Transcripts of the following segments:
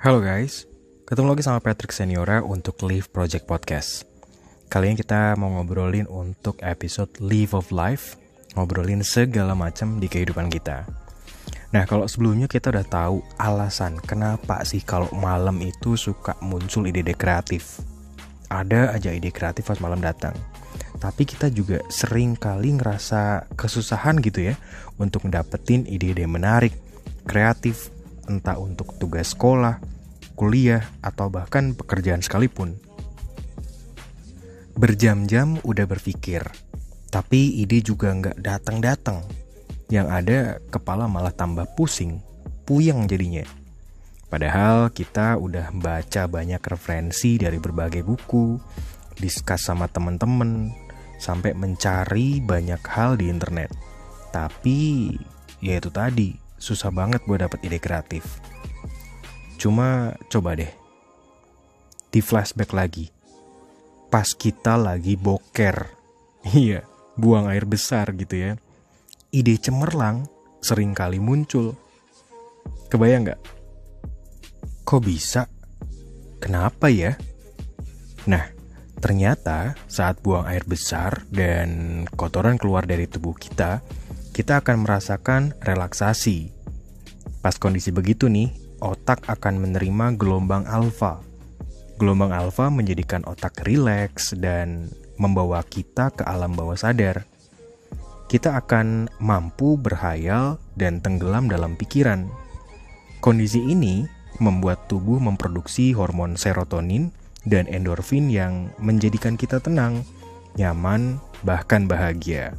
Halo guys, ketemu lagi sama Patrick Seniora untuk Live Project Podcast. Kali ini kita mau ngobrolin untuk episode Live of Life, ngobrolin segala macam di kehidupan kita. Nah, kalau sebelumnya kita udah tahu alasan kenapa sih kalau malam itu suka muncul ide-ide kreatif. Ada aja ide kreatif pas malam datang. Tapi kita juga sering kali ngerasa kesusahan gitu ya untuk mendapatkan ide-ide menarik, kreatif, entah untuk tugas sekolah, kuliah, atau bahkan pekerjaan sekalipun. Berjam-jam udah berpikir, tapi ide juga nggak datang-datang. Yang ada kepala malah tambah pusing, puyeng jadinya. Padahal kita udah baca banyak referensi dari berbagai buku, diskus sama temen-temen, sampai mencari banyak hal di internet. Tapi ya itu tadi, susah banget buat dapet ide kreatif. Cuma coba deh, di flashback lagi. Pas kita lagi boker, iya, buang air besar gitu ya. Ide cemerlang sering kali muncul. Kebayang nggak? Kok bisa? Kenapa ya? Nah, ternyata saat buang air besar dan kotoran keluar dari tubuh kita, kita akan merasakan relaksasi. Pas kondisi begitu nih, otak akan menerima gelombang alfa. Gelombang alfa menjadikan otak rileks dan membawa kita ke alam bawah sadar. Kita akan mampu berhayal dan tenggelam dalam pikiran. Kondisi ini membuat tubuh memproduksi hormon serotonin dan endorfin yang menjadikan kita tenang, nyaman, bahkan bahagia.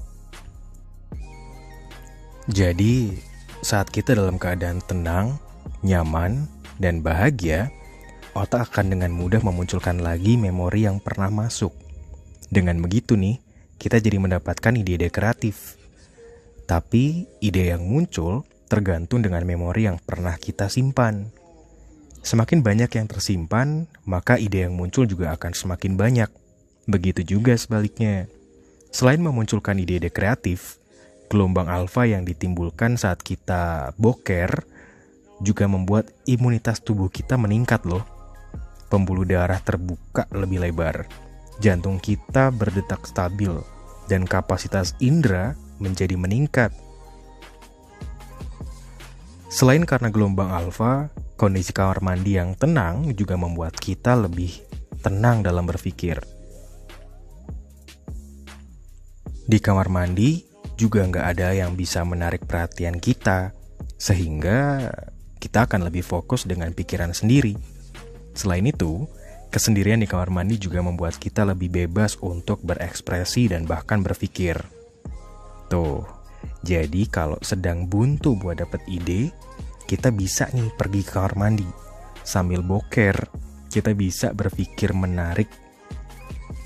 Jadi, saat kita dalam keadaan tenang, nyaman, dan bahagia, otak akan dengan mudah memunculkan lagi memori yang pernah masuk. Dengan begitu nih, kita jadi mendapatkan ide-ide kreatif. Tapi ide yang muncul tergantung dengan memori yang pernah kita simpan. Semakin banyak yang tersimpan, maka ide yang muncul juga akan semakin banyak. Begitu juga sebaliknya. Selain memunculkan ide-ide kreatif, gelombang alfa yang ditimbulkan saat kita boker juga membuat imunitas tubuh kita meningkat loh. Pembuluh darah terbuka lebih lebar, jantung kita berdetak stabil, dan kapasitas indera menjadi meningkat. Selain karena gelombang alfa, kondisi kamar mandi yang tenang juga membuat kita lebih tenang dalam berpikir. Di kamar mandi juga nggak ada yang bisa menarik perhatian kita, sehingga kita akan lebih fokus dengan pikiran sendiri. Selain itu, kesendirian di kamar mandi juga membuat kita lebih bebas untuk berekspresi dan bahkan berpikir. Tuh, jadi kalau sedang buntu buat dapet ide, kita bisa nih pergi ke kamar mandi. Sambil boker, kita bisa berpikir menarik,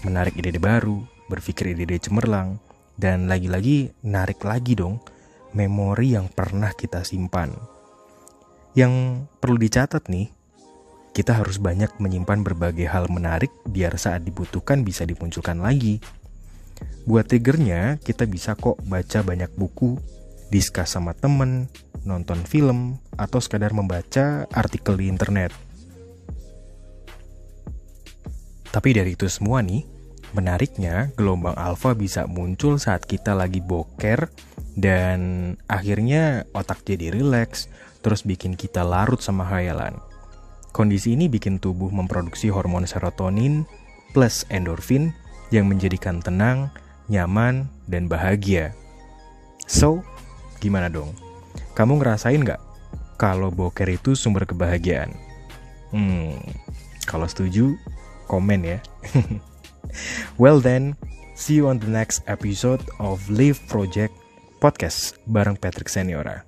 menarik ide-ide baru, berpikir ide-ide cemerlang, dan lagi-lagi narik lagi dong memori yang pernah kita simpan. Yang perlu dicatat nih, kita harus banyak menyimpan berbagai hal menarik biar saat dibutuhkan bisa dimunculkan lagi. Buat triggernya, kita bisa kok baca banyak buku, diskus sama temen, nonton film, atau sekadar membaca artikel di internet. Tapi dari itu semua nih, menariknya gelombang alfa bisa muncul saat kita lagi boker dan akhirnya otak jadi rileks, terus bikin kita larut sama khayalan. Kondisi ini bikin tubuh memproduksi hormon serotonin plus endorfin yang menjadikan tenang, nyaman, dan bahagia. So, gimana dong? Kamu ngerasain nggak kalau boker itu sumber kebahagiaan? Hmm, kalau setuju, komen ya. well then, see you on the next episode of Live Project Podcast bareng Patrick Seniora.